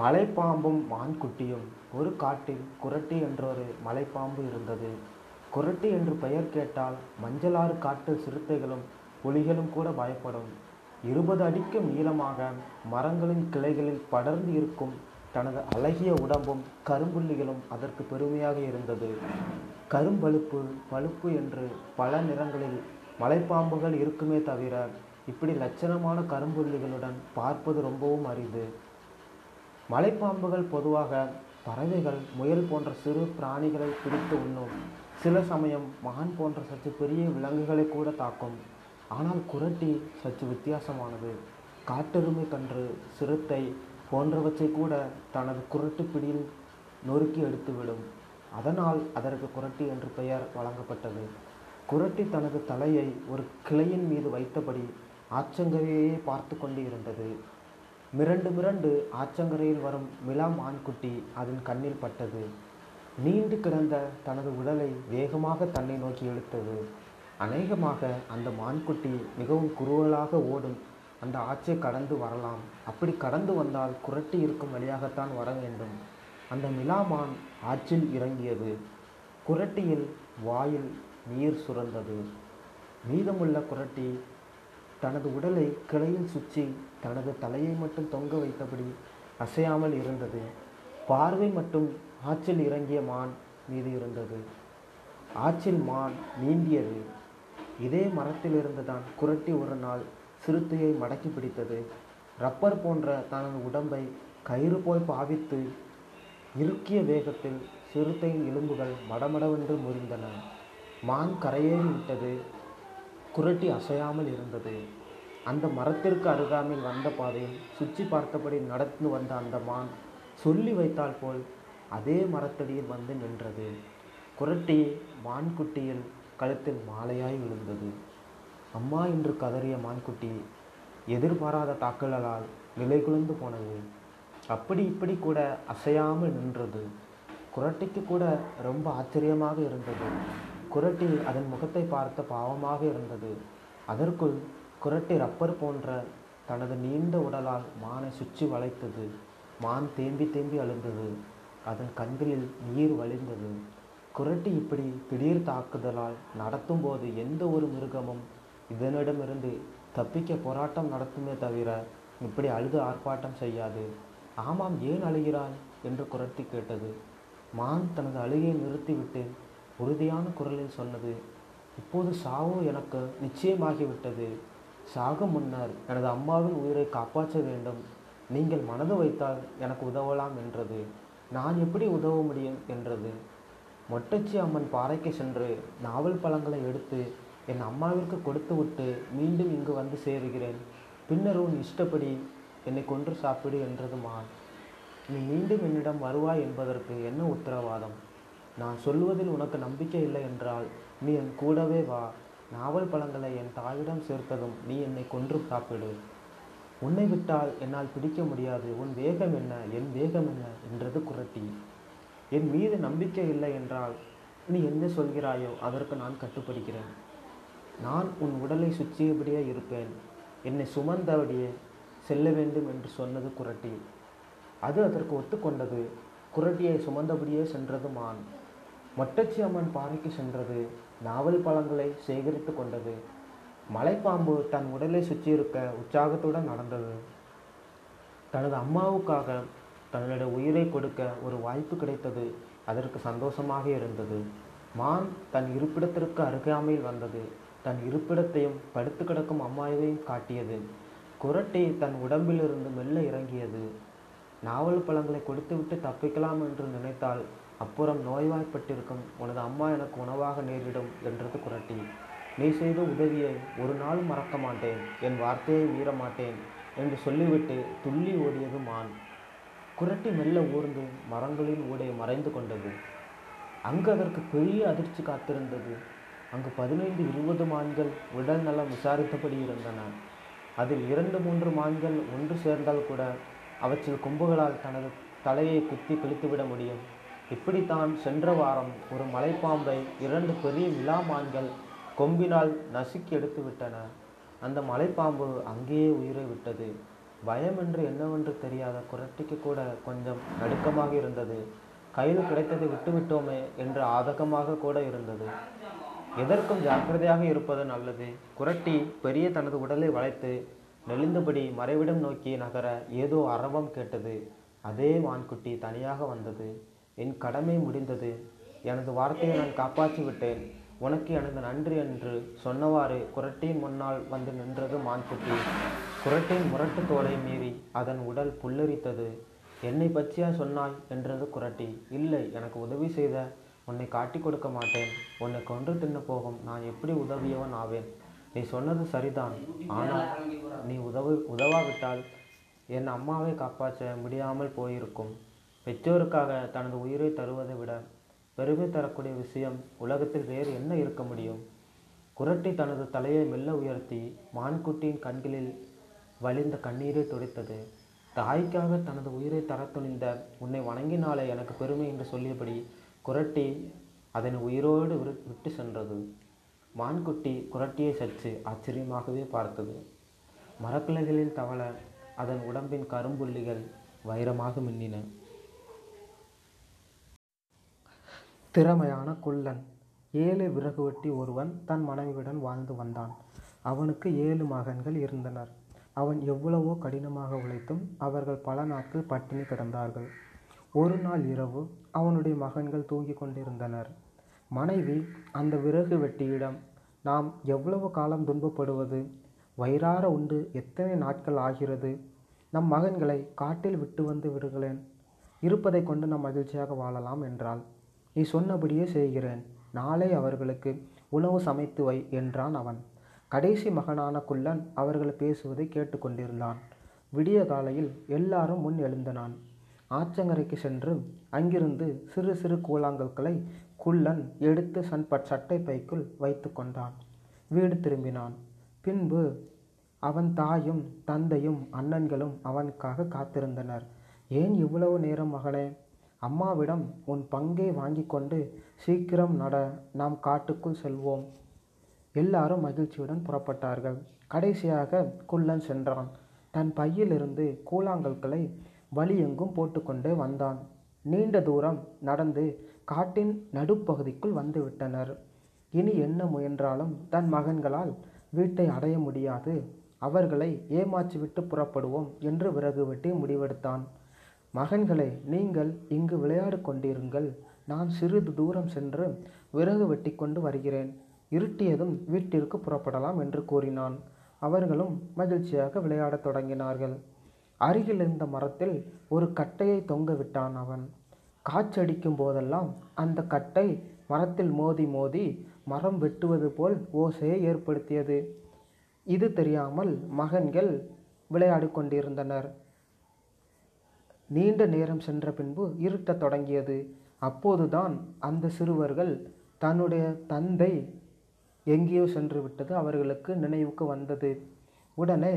மலைப்பாம்பும் மான்குட்டியும் ஒரு காட்டில் குரட்டி என்றொரு மலைப்பாம்பு இருந்தது. குரட்டி என்று பெயர் கேட்டால் மஞ்சளாறு காட்டு சிறுத்தைகளும் புலிகளும் கூட பயப்படும். இருபது அடிக்கு நீளமாக மரங்களின் கிளைகளில் படர்ந்து இருக்கும் தனது அழகிய உடம்பும் கரும்புள்ளிகளும் அதற்கு பெருமையாக இருந்தது. கரும்பழுப்பு பழுப்பு என்று பல நிறங்களில் மலைப்பாம்புகள் இருக்குமே தவிர இப்படி லட்சணமான கரும்புள்ளிகளுடன் பார்ப்பது ரொம்பவும் அரிது. மலைப்பாம்புகள் பொதுவாக பறவைகள் முயல் போன்ற சிறு பிராணிகளை பிடித்து உண்ணும். சில சமயம் மான் போன்ற சற்று பெரிய விலங்குகளை கூட தாக்கும். ஆனால் குரட்டி சற்று வித்தியாசமானது. காட்டெருமை கன்று சிறுத்தை போன்றவற்றை கூட தனது குரட்டு பிடியில் நொறுக்கி எடுத்துவிடும் அதனால் அதற்கு குரட்டி என்று பெயர் வழங்கப்பட்டது. குரட்டி தனது தலையை ஒரு கிளையின் மீது வைத்தபடி ஆச்சங்கரையே பார்த்து கொண்டு இருந்தது. மிரண்டு மிரண்டு ஆற்றங்கரையில் வரும் மிலா மான்குட்டி அதன் கண்ணில் பட்டது. நீண்டு கிடந்த தனது உடலை வேகமாக தன்னை நோக்கி இழுத்தது. அநேகமாக அந்த மான்குட்டி மிகவும் குறுவலாக ஓடும். அந்த ஆற்றை கடந்து வரலாம். அப்படி கடந்து வந்தால் குரட்டி இருக்கும் வழியாகத்தான் வர வேண்டும். அந்த மிலாமான் ஆற்றில் இறங்கியது. குரட்டியில் வாயில் நீர் சுரந்தது. மீதமுள்ள குரட்டி தனது உடலை கிளையில் சுற்றி தனது தலையை மட்டும் தொங்க வைத்தபடி அசையாமல் இருந்தது. பார்வை மட்டும் ஆற்றில் இறங்கிய மான் மீது இருந்தது. ஆற்றில் மான் நீந்தியது. இதே மரத்திலிருந்து தான் குரட்டி ஒரு நாள் சிறுத்தையை மடக்கி பிடித்தது. ரப்பர் போன்ற தனது உடம்பை கயிறு போல் பாவித்து இறுக்கிய வேகத்தில் சிறுத்தையின் எலும்புகள் மடமடவென்று முறிந்தன. மான் கரையேறி விட்டது. குரட்டி அசையாமல் இருந்தது. அந்த மரத்திற்கு அருகாமையில் வந்த பாதையில் சுற்றி பார்த்தபடி நடந்து வந்த அந்த மான் சொல்லி வைத்தால் போல் அதே மரத்தடியில் வந்து நின்றது. குரட்டி மான்குட்டியில் கழுத்தில் மாலையாய் விழுந்தது. அம்மா என்று கதறிய மான்குட்டி எதிர்பாராத தாக்குதலால் நிலைகுலந்து போனது. அப்படி இப்படி கூட அசையாமல் நின்றது. குரட்டிக்கு கூட ரொம்ப ஆச்சரியமாக இருந்தது. குரட்டி அதன் முகத்தை பார்த்த பாவமாக இருந்தது. அதற்குள் குரட்டி ரப்பர் போன்ற தனது நீண்ட உடலால் மானை சுற்றி வளைத்தது. மான் தேம்பி தேம்பி அழுந்தது. அதன் கண்களில் நீர் வழிந்தது. குரட்டி இப்படி திடீர் தாக்குதலால் நடத்தும் போது எந்த ஒரு மிருகமும் இதனிடமிருந்து தப்பிக்க போராட்டம் நடத்துமே தவிர இப்படி அழுது ஆர்ப்பாட்டம் செய்யாது. ஆமாம் ஏன் அழுகிறாய்? என்று குரட்டி கேட்டது. மான் தனது அழுகையை நிறுத்திவிட்டு உறுதியான குரலில் சொன்னது இப்போது சாவு எனக்கு நிச்சயமாகிவிட்டது. சாக முன்னர் எனது அம்மாவின் உயிரை காப்பாற்ற வேண்டும். நீங்கள் மனது வைத்தால் எனக்கு உதவலாம் என்றது. நான் எப்படி உதவ முடியும் என்றது. மொட்டச்சி அம்மன் பாறைக்கு சென்று நாவல் பழங்களை எடுத்து என் அம்மாவிற்கு கொடுத்து விட்டு மீண்டும் இங்கு வந்து சேருகிறேன். பின்னர் உன் இஷ்டப்படி என்னை கொன்று சாப்பிடு என்றது மான் நீ மீண்டும் என்னிடம் வருவாய் என்பதற்கு என்ன உத்தரவாதம்? நான் சொல்வதில் உனக்கு நம்பிக்கை இல்லை என்றால் நீ என் கூடவே வா. நாவல் பழங்களை என் தாயிடம் சேர்த்ததும் நீ என்னை கொன்று சாப்பிடு. உன்னை விட்டால் என்னால் பிடிக்க முடியாது. உன் வேகம் என்ன? என் வேகம் என்ன? என்றது குரட்டி. என் மீது நம்பிக்கை இல்லை என்றால் நீ என்ன சொல்கிறாயோ அதற்கு நான் கட்டுப்படுகிறேன். நான் உன் உடலை சுற்றியபடியே இருப்பேன். என்னை சுமந்தபடியே செல்ல வேண்டும் என்று சொன்னது குரட்டி. அது அதற்கு ஒத்துக்கொண்டது. குரட்டியை சுமந்தபடியே சென்றது மான். மட்டச்சி அம்மன் பாறைக்கு சென்றது. நாவல் பழங்களை சேகரித்து கொண்டது. மலைப்பாம்பு தன் உடலை சுற்றியிருக்க உற்சாகத்துடன் நடந்தது. தனது அம்மாவுக்காக தன்னுடைய உயிரை கொடுக்க ஒரு வாய்ப்பு கிடைத்தது. அதற்கு சந்தோஷமாக இருந்தது. மான் தன் இருப்பிடத்திற்கு அருகாமையில் வந்தது. தன் இருப்பிடத்தையும் படுத்து கிடக்கும் அம்மாவையும் காட்டியது. குரட்டி தன் உடம்பிலிருந்து மெல்ல இறங்கியது. நாவல் பழங்களை கொடுத்துவிட்டு தப்பிக்கலாம் என்று நினைத்தால் அப்புறம் நோய்வாய்ப்பட்டிருக்கும் உனது அம்மா எனக்கு உணவாக நேரிடும் என்றது குரட்டி. நீ செய்த உதவியை ஒரு நாள் மறக்க மாட்டேன் என் வார்த்தையை மீற மாட்டேன் என்று சொல்லிவிட்டு துள்ளி ஓடியது மான். குரட்டி மெல்ல ஊர்ந்து மரங்களின் ஊடே மறைந்து கொண்டது. அங்கு அதற்கு பெரிய அதிர்ச்சி காத்திருந்தது. அங்கு பதினைந்து இருபது மான்கள் உடல் நலம் விசாரித்தபடி இருந்தன. அதில் இரண்டு மூன்று மான்கள் ஒன்று சேர்ந்தால் கூட அவற்றில் கொம்புகளால் தனது தலையை குத்தி கிழித்துவிட முடியும். இப்படித்தான் சென்ற வாரம் ஒரு மலைப்பாம்பை இரண்டு பெரிய விழா மான்கள் கொம்பினால் நசுக்கி எடுத்து விட்டன. அந்த மலைப்பாம்பு அங்கேயே உயிரை விட்டது. பயம் என்று என்னவென்று தெரியாத குரட்டிக்கு கூட கொஞ்சம் நடுக்கமாக இருந்தது. கையில் கிடைத்ததை விட்டுவிட்டோமே என்று ஆதகமாக கூட இருந்தது. எதற்கும் ஜாக்கிரதையாக இருப்பது நல்லது. குரட்டி பெரிய தனது உடலை வளைத்து நெளிந்தபடி மறைவிடம் நோக்கி நகர ஏதோ அரவம் கேட்டது. அதே வான்குட்டி தனியாக வந்தது. என் கடமை முடிந்தது. எனது வார்த்தையை நான் காப்பாற்றி விட்டேன் உனக்கு எனது நன்றி என்று சொன்னவாறு குரட்டியின் முன்னால் வந்து நின்றது மான்குட்டி. குரட்டின் முரட்டு தோலை மீறி அதன் உடல் புல்லரித்தது. என்னை பற்றியா சொன்னாய்? என்றது குரட்டி. இல்லை எனக்கு உதவி செய்த. உன்னை காட்டி கொடுக்க மாட்டேன். உன்னை கொன்று தின்னு போகும். நான் எப்படி உதவியவன் ஆவேன்? நீ சொன்னது சரிதான். ஆனால் நீ உதவி உதவாவிட்டால் என் அம்மாவை காப்பாற்ற முடியாமல் போயிருக்கும். பெற்றோருக்காக தனது உயிரை தருவதை விட பெருமை தரக்கூடிய விஷயம் உலகத்தில் வேறு என்ன இருக்க முடியும்? குரட்டி தனது தலையை மெல்ல உயர்த்தி மான்குட்டியின் கண்களில் வழிந்த கண்ணீரை துடைத்தது. தாய்க்காக தனது உயிரை தரத் துணிந்த உன்னை வணங்கினாலே எனக்கு பெருமை என்று சொல்லியபடி குரட்டி அதனை உயிரோடு விட்டு சென்றது. மான்குட்டி குரட்டியை சற்று ஆச்சரியமாகவே பார்த்தது. மரக்கிளைகளில் தவள அதன் உடம்பின் கரும்புள்ளிகள் வைரமாக மின்னின. திறமையான குள்ளன் ஏழு விறகு வெட்டி ஒருவன் தன் மனைவியுடன் வாழ்ந்து வந்தான். அவனுக்கு ஏழு மகன்கள் இருந்தனர். அவன் எவ்வளவோ கடினமாக உழைத்தும் அவர்கள் பல நாட்கள் பட்டினி கிடந்தார்கள். ஒரு நாள் இரவு அவனுடைய மகன்கள் தூங்கிக் கொண்டிருந்தனர். மனைவி அந்த விறகு வெட்டியிடம் நாம் எவ்வளவு காலம் துன்பப்படுவது? வயிறார உண்டு எத்தனை நாட்கள் ஆகிறது? நம் மகன்களை காட்டில் விட்டு வந்து விடுகிறேன் இருப்பதை கொண்டு நாம் மகிழ்ச்சியாக வாழலாம் என்றாள். நீ சொன்னபடியே செய்கிறேன். நாளை அவர்களுக்கு உணவு சமைத்து வை என்றான் அவன். கடைசி மகனான குள்ளன் அவர்கள் பேசுவதை கேட்டுக்கொண்டிருந்தான். விடிய காலையில் எல்லாரும் முன் எழுந்தனான். ஆற்றங்கரைக்கு சென்று அங்கிருந்து சிறு சிறு கூழாங்கற்களை குள்ளன் எடுத்து சன் சட்டை பைக்குள் வைத்து கொண்டான். வீடு திரும்பினான். பின்பு அவன் தாயும் தந்தையும் அண்ணன்களும் அவனுக்காக காத்திருந்தனர். ஏன் இவ்வளவு நேரம் மகனே அம்மாவிடம் உன் பங்கை வாங்கி கொண்டு சீக்கிரம் நட நாம் காட்டுக்குள் செல்வோம். எல்லாரும் மகிழ்ச்சியுடன் புறப்பட்டார்கள். கடைசியாக குள்ளன் சென்றான். தன் பையிலிருந்து கூழாங்கற்களை வழியெங்கும் போட்டுக்கொண்டே வந்தான். நீண்ட தூரம் நடந்து காட்டின் நடுப்பகுதிக்குள் வந்துவிட்டனர். இனி என்ன முயன்றாலும் தன் மகன்களால் வீட்டை அடைய முடியாது. அவர்களை ஏமாற்றிவிட்டு புறப்படுவோம் என்று விறகு வெட்டி முடிவெடுத்தான். மகன்களே நீங்கள் இங்கு விளையாடு கொண்டிருங்கள். நான் சிறிது தூரம் சென்று விறகு வெட்டி கொண்டு வருகிறேன். இருட்டியதும் வீட்டிற்கு புறப்படலாம் என்று கூறினான். அவர்களும் மகிழ்ச்சியாக விளையாடத் தொடங்கினார்கள். அருகில் இருந்த மரத்தில் ஒரு கட்டையை தொங்க விட்டான் அவன். காற்றடிக்கும் போதெல்லாம் அந்த கட்டை மரத்தில் மோதி மோதி மரம் வெட்டுவது போல் ஓசையை ஏற்படுத்தியது. இது தெரியாமல் மகன்கள் விளையாடி கொண்டிருந்தனர். நீண்ட நேரம் சென்ற பின்பு இருட்டத் தொடங்கியது. அப்போதுதான் அந்த சிறுவர்கள் தன்னுடைய தந்தை எங்கேயோ சென்று விட்டது அவர்களுக்கு நினைவுக்கு வந்தது. உடனே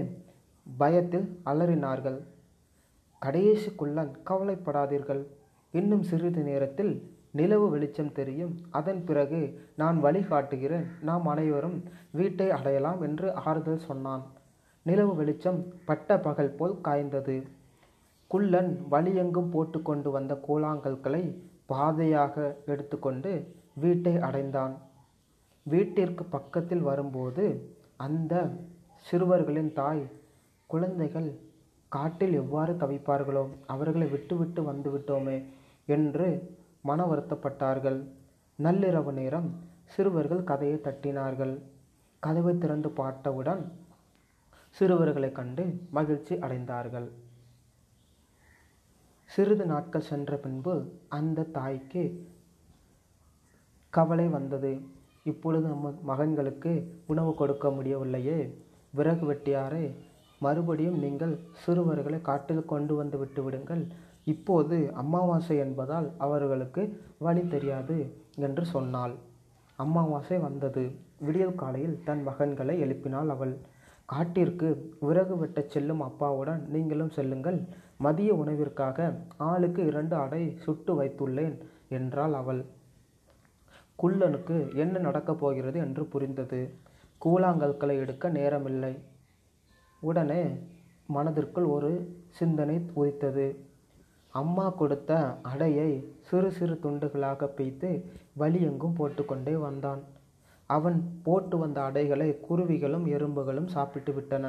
பயத்தில் அலறினார்கள். கடைசி குள்ளன் கவலைப்படாதீர்கள். இன்னும் சிறிது நேரத்தில் நிலவு வெளிச்சம் தெரியும். அதன் பிறகு நான் வழிகாட்டுகிறேன் நாம் அனைவரும் வீட்டை அடையலாம் என்று ஆறுதல் சொன்னான். நிலவு வெளிச்சம் பட்ட பகல் போல் காய்ந்தது. குள்ளன் வழியெங்கும் போட்டு கொண்டு வந்த கூழாங்கற்களை பாதையாக எடுத்துக்கொண்டு வீட்டை அடைந்தான். வீட்டிற்கு பக்கத்தில் வரும்போது அந்த சிறுவர்களின் தாய் குழந்தைகள் காட்டில் எவ்வாறு தவிப்பார்களோ அவர்களை விட்டுவிட்டு வந்து விட்டோமே என்று மன வருத்தப்பட்டார்கள் நள்ளிரவு நேரம் சிறுவர்கள் கதையை தட்டினார்கள். கதவை திறந்து பார்த்தவுடன் சிறுவர்களைக் கண்டு மகிழ்ச்சி அடைந்தார்கள். சிறிது நாட்கள் சென்ற பின்பு அந்த தாய்க்கு கவலை வந்தது. இப்பொழுது நம்ம மகன்களுக்கு உணவு கொடுக்க முடியவில்லையே. விறகு வெட்டியாரே மறுபடியும் நீங்கள் சிறுவர்களை காட்டில் கொண்டு வந்து விட்டு விடுங்கள். இப்போது அமாவாசை என்பதால் அவர்களுக்கு வழி தெரியாது என்று சொன்னாள். அமாவாசை வந்தது. விடியல் காலையில் தன் மகன்களை எழுப்பினாள் அவள். காட்டிற்கு விறகு வெட்டச் செல்லும் அப்பாவுடன் நீங்களும் செல்லுங்கள். மதிய உணவிற்காக ஆளுக்கு இரண்டு அடை சுட்டு வைத்துள்ளேன் என்றாள் அவள். குள்ளனுக்கு என்ன நடக்கப் போகிறது என்று புரிந்தது. கூழாங்கற்களை எடுக்க நேரமில்லை. உடனே மனதிற்குள் ஒரு சிந்தனை உதித்தது. அம்மா கொடுத்த அடையை சிறு சிறு துண்டுகளாக பிய்த்து வலியெங்கும் போட்டுக்கொண்டே வந்தான். அவன் போட்டு வந்த அடைகளை குருவிகளும் எறும்புகளும் சாப்பிட்டு விட்டன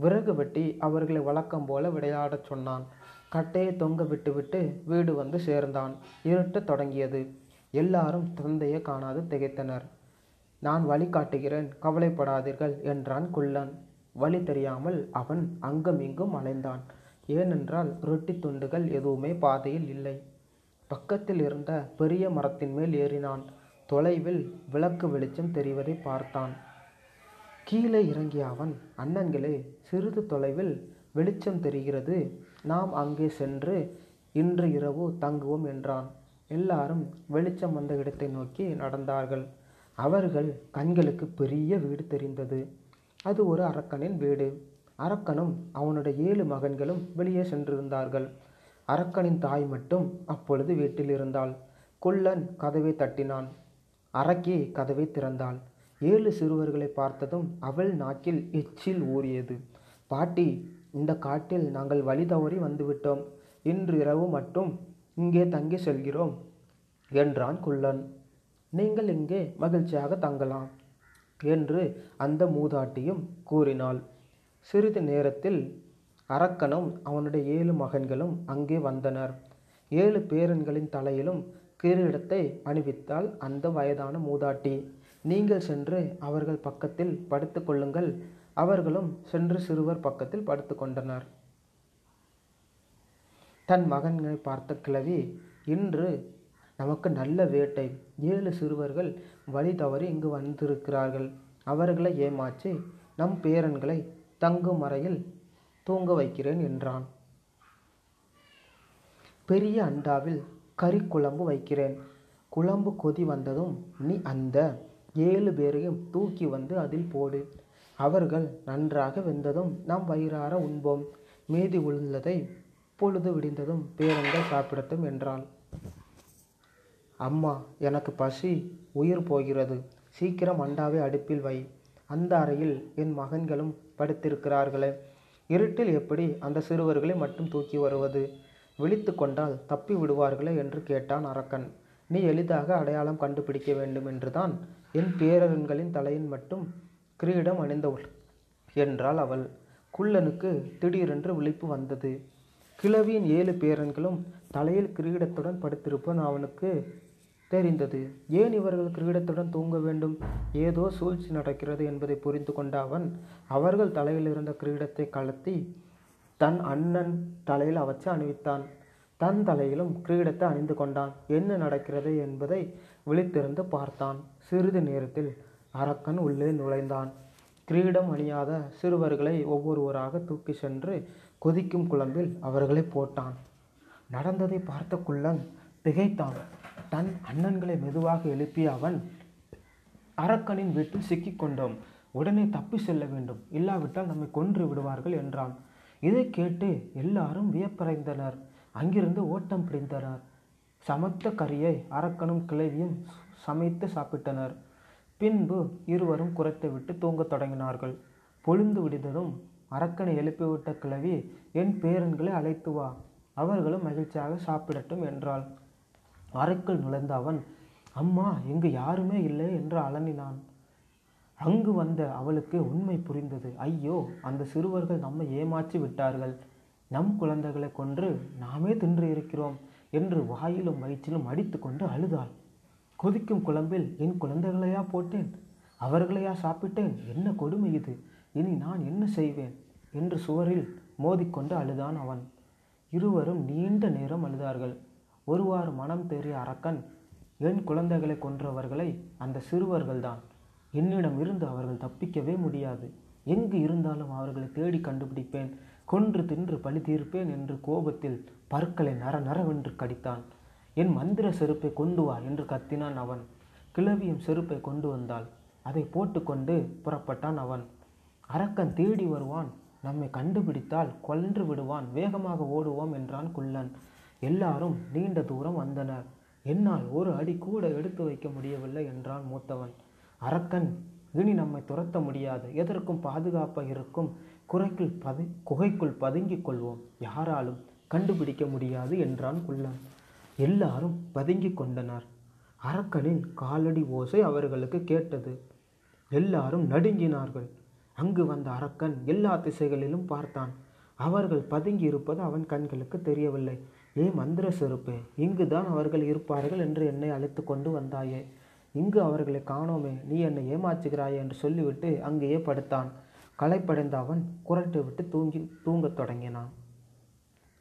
விறகு வெட்டி அவர்களை வழக்கம் போல விளையாடச் சொன்னான். கட்டையை தொங்க விட்டுவிட்டு வீடு வந்து சேர்ந்தான். இருட்டத் தொடங்கியது. எல்லாரும் தந்தையை காணாது திகைத்தனர். நான் வழி காட்டுகிறேன் கவலைப்படாதீர்கள் என்றான் குள்ளன். வழி தெரியாமல் அவன் அங்கும் இங்கும் அலைந்தான். ஏனென்றால் ரொட்டி துண்டுகள் எதுவுமே பாதையில் இல்லை. பக்கத்தில் இருந்த பெரிய மரத்தின் மேல் ஏறினான். தொலைவில் விளக்கு வெளிச்சம் தெரிவதை பார்த்தான். கீழே இறங்கிய அவன் அண்ணன்களே சிறிது தொலைவில் வெளிச்சம் தெரிகிறது. நாம் அங்கே சென்று இன்று இரவு தங்குவோம் என்றான். எல்லாரும் வெளிச்சம் வந்த இடத்தை நோக்கி நடந்தார்கள். அவர்கள் கண்களுக்கு பெரிய வீடு தெரிந்தது. அது ஒரு அரக்கனின் வீடு. அரக்கனும் அவனுடைய ஏழு மகன்களும் வெளியே சென்றிருந்தார்கள். அரக்கனின் தாய் மட்டும் அப்பொழுது வீட்டில் இருந்தாள். குள்ளன் கதவை தட்டினான். அரக்கி கதவை திறந்தாள். ஏழு சிறுவர்களை பார்த்ததும் அவள் நாக்கில் எச்சில் ஊறியது. பாட்டி இந்த காட்டில் நாங்கள் வழி தவறி வந்துவிட்டோம். இன்று இரவு மட்டும் இங்கே தங்கி செல்கிறோம் என்றான் குள்ளன். நீங்கள் இங்கே மகிழ்ச்சியாக தங்கலாம் என்று அந்த மூதாட்டியும் கூறினாள். சிறிது நேரத்தில் அரக்கனும் அவனுடைய ஏழு மகன்களும் அங்கே வந்தனர். ஏழு பேரன்களின் தலையிலும் கிரீடத்தை அணிவித்தாள் அந்த வயதான மூதாட்டி. நீங்கள் சென்று அவர்கள் பக்கத்தில் படுத்து கொள்ளுங்கள். அவர்களும் சென்று சிறுவர் பக்கத்தில் படுத்து கொண்டனர். தன் மகன்களை பார்த்த கிழவி இன்று நமக்கு நல்ல வேட்டை. ஏழு சிறுவர்கள் வழி தவறி இங்கு வந்திருக்கிறார்கள். அவர்களை ஏமாற்றி நம் பேரன்களை தங்கும் அறையில் தூங்க வைக்கிறேன் என்றான். பெரிய அண்டாவில் கறி குழம்பு வைக்கிறேன். குழம்பு கொதி வந்ததும் நீ அந்த ஏழு பேரையும் தூக்கி வந்து அதில் போடு. அவர்கள் நன்றாக வெந்ததும் நாம் வயிறார உண்போம். மீதி உள்ளதை பொழுது விடிந்ததும் பேரன்கள் சாப்பிடட்டும் என்றாள். அம்மா எனக்கு பசி உயிர் போகிறது. சீக்கிரம் அண்டாவை அடுப்பில் வை. அந்த அறையில் என் மகன்களும் படுத்திருக்கிறார்களே. இருட்டில் எப்படி அந்த சிறுவர்களை மட்டும் தூக்கி வருவது? விழித்து கொண்டால் தப்பி விடுவார்களே என்று கேட்டான் அரக்கன். நீ எளிதாக அடையாளம் கண்டுபிடிக்க வேண்டும் என்றுதான் என் பேரன்களின் தலையின் மட்டும் கிரீடம் அணிந்தவள் என்றாள் அவள். குள்ளனுக்கு திடீரென்று விழிப்பு வந்தது. கிழவியின் ஏழு பேரன்களும் தலையில் கிரீடத்துடன் படுத்திருப்பன் அவனுக்கு தெரிந்தது. ஏன் இவர்கள் கிரீடத்துடன் தூங்க வேண்டும்? ஏதோ சூழ்ச்சி நடக்கிறது என்பதை புரிந்து கொண்ட அவன் அவர்கள் தலையில் இருந்த கிரீடத்தை கலத்தி தன் அண்ணன் தலையில் அவச்சு அணிவித்தான். தன் தலையிலும் கிரீடத்தை அணிந்து கொண்டான். என்ன நடக்கிறது என்பதை விழித்திருந்து பார்த்தான். சிறிது நேரத்தில் அரக்கன் உள்ளே நுழைந்தான். கிரீடம் அணியாத சிறுவர்களை ஒவ்வொருவராக தூக்கி சென்று கொதிக்கும் குழம்பில் அவர்களை போட்டான். நடந்ததை பார்த்த குள்ளன் திகைத்தான். தன் அண்ணன்களை மெதுவாக எழுப்பிய அவன் அரக்கனின் வீட்டில் சிக்கிக்கொண்டோம் உடனே தப்பி செல்ல வேண்டும். இல்லாவிட்டால் நம்மை கொன்று விடுவார்கள் என்றான். இதை கேட்டு எல்லாரும் வியப்படைந்தனர். அங்கிருந்து ஓட்டம் பிடிந்தனர் சமத்த கறியை அரக்கனும் கிழவியும் சமைத்து சாப்பிட்டனர். பின்பு இருவரும் குறைத்து விட்டு தூங்கத் தொடங்கினார்கள். பொழுந்து விடிந்ததும் அரக்கனை எழுப்பிவிட்ட கிழவி என் பேரன்களை அழைத்து வா. அவர்களும் மகிழ்ச்சியாக சாப்பிடட்டும் என்றாள். அறைக்குள் நுழைந்த அவன் அம்மா இங்கு யாருமே இல்லை என்று அலனினான் அங்கு வந்த அவளுக்கு உண்மை புரிந்தது. ஐயோ அந்த சிறுவர்கள் நம்மை ஏமாற்றி விட்டார்கள். நம் குழந்தைகளை கொன்று நாமே தின்று இருக்கிறோம் என்று வாயிலும் வயிற்றிலும் அடித்து கொண்டு அழுதாள். கொதிக்கும் குழம்பில் என் குழந்தைகளையா போட்டேன்? அவர்களையா சாப்பிட்டேன்? என்ன கொடுமை இது? இனி நான் என்ன செய்வேன்? என்று சுவரில் மோதிக்கொண்டு அழுதான் அவன். இருவரும் நீண்ட நேரம் அழுதார்கள். ஒருவாறு மனம் தேறிய அரக்கன் என் குழந்தைகளை கொன்றவர்களை அந்த சிறுவர்கள்தான். என்னிடம் இருந்து அவர்கள் தப்பிக்கவே முடியாது. எங்கு இருந்தாலும் அவர்களை தேடி கண்டுபிடிப்பேன். கொன்று தின்று பழி தீர்ப்பேன் என்று கோபத்தில் பற்களை நர நரவென்று கடித்தான். என் மந்திர செருப்பை கொண்டு வா என்று கத்தினான் அவன். கிளவியும் செருப்பை கொண்டு வந்தாள். அதை போட்டுக்கொண்டு புறப்பட்டான் அவன். அரக்கன் தேடி வருவான். நம்மை கண்டுபிடித்தால் கொன்று விடுவான். வேகமாக ஓடுவோம் என்றான் குள்ளன். எல்லாரும் நீண்ட தூரம் வந்தனர். என்னால் ஒரு அடி கூட எடுத்து வைக்க முடியவில்லை என்றான் மூத்தவன். அரக்கன் இனி நம்மை துரத்த முடியாது. எதற்கும் பாதுகாப்பாக இருக்கும் குறைக்குள் பதி குகைக்குள் பதுங்கிக் கொள்வோம். யாராலும் கண்டுபிடிக்க முடியாது என்றான் குள்ளன் எல்லாரும் பதுங்கிக் கொண்டனர். அரக்கனின் காலடி ஓசை அவர்களுக்கு கேட்டது. எல்லாரும் நடுங்கினார்கள். அங்கு வந்த அரக்கன் எல்லா திசைகளிலும் பார்த்தான். அவர்கள் பதுங்கி இருப்பது அவன் கண்களுக்கு தெரியவில்லை. ஏ மந்திர செருப்பே இங்குதான் அவர்கள் இருப்பார்கள் என்று என்னை அழைத்து கொண்டு வந்தாயே. இங்கு அவர்களை காணோமே நீ என்னை ஏமாற்றுகிறாயே என்று சொல்லிவிட்டு அங்கேயே படுத்தான். களைப்படைந்த அவன் குரட்டை விட்டு தூங்கி தூங்கத் தொடங்கினான்.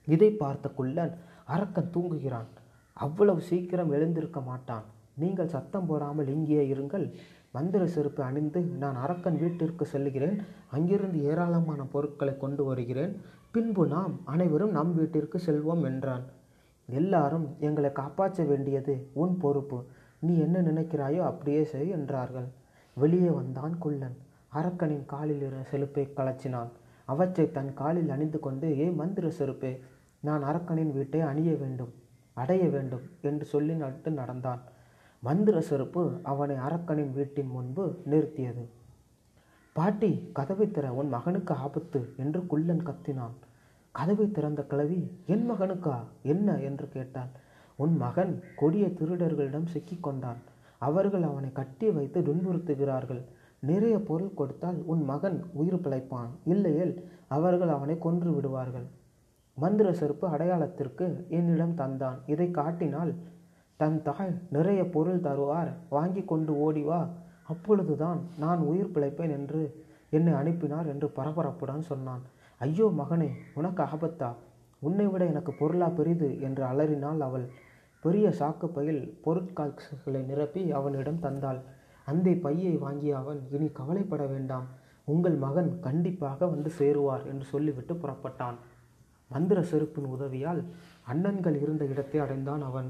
இதை பார்த்த குள்ளன் அரக்கன் தூங்குகிறான். அவ்வளவு சீக்கிரம் எழுந்திருக்க மாட்டான். நீங்கள் சத்தம் போடாமல் இங்கே இருங்கள். மந்திர செருப்பு அணிந்து நான் அரக்கன் வீட்டிற்கு செல்கிறேன். அங்கிருந்து ஏராளமான பொருட்களை கொண்டு வருகிறேன். பின்பு நாம் அனைவரும் நம் வீட்டிற்கு செல்வோம் என்றான். எல்லாரும் எங்களை காப்பாற்ற வேண்டியது உன் பொறுப்பு. நீ என்ன நினைக்கிறாயோ அப்படியே செய் என்றார்கள். வெளியே வந்தான் குள்ளன். அரக்கனின் காலில் இருந்த செருப்பை கலச்சினான் அவற்றை தன் காலில் அணிந்து கொண்டு ஏ மந்திர செருப்பே நான் அரக்கனின் வீட்டை அணிய வேண்டும் அடைய வேண்டும் என்று சொல்லி நட்டு நடந்தான். மந்திர செருப்பு அவனை அரக்கனின் வீட்டின் முன்பு நிறுத்தியது. பாட்டி கதவை திற உன் மகனுக்கு ஆபத்து என்று குள்ளன் கத்தினான். கதவை திறந்த கிழவி என் மகனுக்கா என்ன? என்று கேட்டான். உன் மகன் கொடிய திருடர்களிடம் சிக்கிக்கொண்டான் அவர்கள் அவனை கட்டி வைத்து துன்புறுத்துகிறார்கள். நிறைய பொருள் கொடுத்தால் உன் மகன் உயிர் பிழைப்பான். இல்லையேல் அவர்கள் அவனை கொன்று விடுவார்கள். மந்திர செருப்பு அடையாளத்திற்கு என்னிடம் தந்தான். இதை காட்டினால் தன் தாய் நிறைய பொருள் தருவார். வாங்கி கொண்டு ஓடி வா. அப்பொழுதுதான் நான் உயிர் பிழைப்பேன் என்று என்னை அனுப்பினார் என்று பரபரப்புடன் சொன்னான். ஐயோ மகனே உனக்கு ஆபத்தா? உன்னை விட எனக்கு பொருளா பெரிது என்று அலறினாள் அவள். பெரிய சாக்கு பையில் பொருட்காட்சிகளை நிரப்பி அவனிடம் தந்தாள். அந்த பையை வாங்கிய அவன் இனி கவலைப்பட வேண்டாம். உங்கள் மகன் கண்டிப்பாக வந்து சேருவார் என்று சொல்லிவிட்டு புறப்பட்டான். மந்திர செருப்பின் உதவியால் அண்ணன்கள் இருந்த இடத்தை அடைந்தான் அவன்.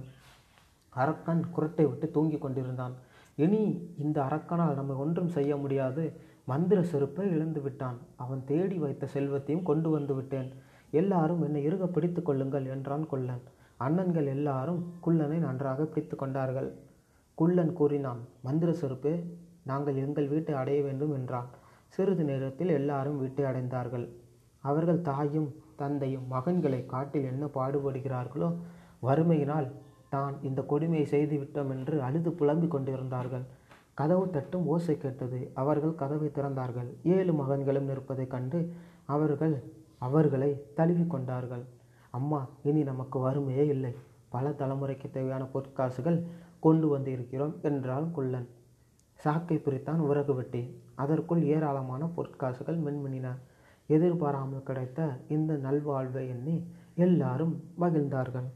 அரக்கன் குரட்டை விட்டு தூங்கிக் கொண்டிருந்தான். இனி இந்த அரக்கனால் நம்ம ஒன்றும் செய்ய முடியாது. மந்திர செருப்பை இழந்து விட்டான். அவன் தேடி வைத்த செல்வத்தையும் கொண்டு வந்து விட்டேன். எல்லாரும் என்னை இறுக பிடித்து கொள்ளுங்கள் என்றான் கொல்லன். அண்ணன்கள் எல்லாரும் குள்ளனை நன்றாக பிடித்து கொண்டார்கள். குள்ளன் கூறினான் மந்திர செருப்பே நாங்கள் எங்கள் வீட்டை அடைய வேண்டும் என்றான். சிறிது நேரத்தில் எல்லாரும் வீட்டை அடைந்தார்கள். அவர்கள் தாயும் தந்தையும் மகன்களை காட்டில் என்ன பாடுபடுகிறார்களோ வறுமையினால் தான் இந்த கொடுமையை செய்துவிட்டோம் என்று அழுது புலம்பிக் கொண்டிருந்தார்கள். கதவு தட்டும் ஓசை கேட்டது. அவர்கள் கதவை திறந்தார்கள். ஏழு மகன்களும் நிற்பதைக் கண்டு அவர்கள் அவர்களை தழுவி கொண்டார்கள். அம்மா இனி நமக்கு வறுமையே இல்லை. பல தலைமுறைக்கு தேவையான பொற்காசுகள் கொண்டு வந்து இருக்கிறோம் என்றான் குள்ளன். சாக்கை பிரித்தான் உறகு வெட்டி அதற்குள் ஏராளமான பொற்காசுகள் மின்மினின. எதிர்பாராமல் கிடைத்த இந்த நல்வாழ்வை எண்ணி எல்லாரும் மகிழ்ந்தார்கள்.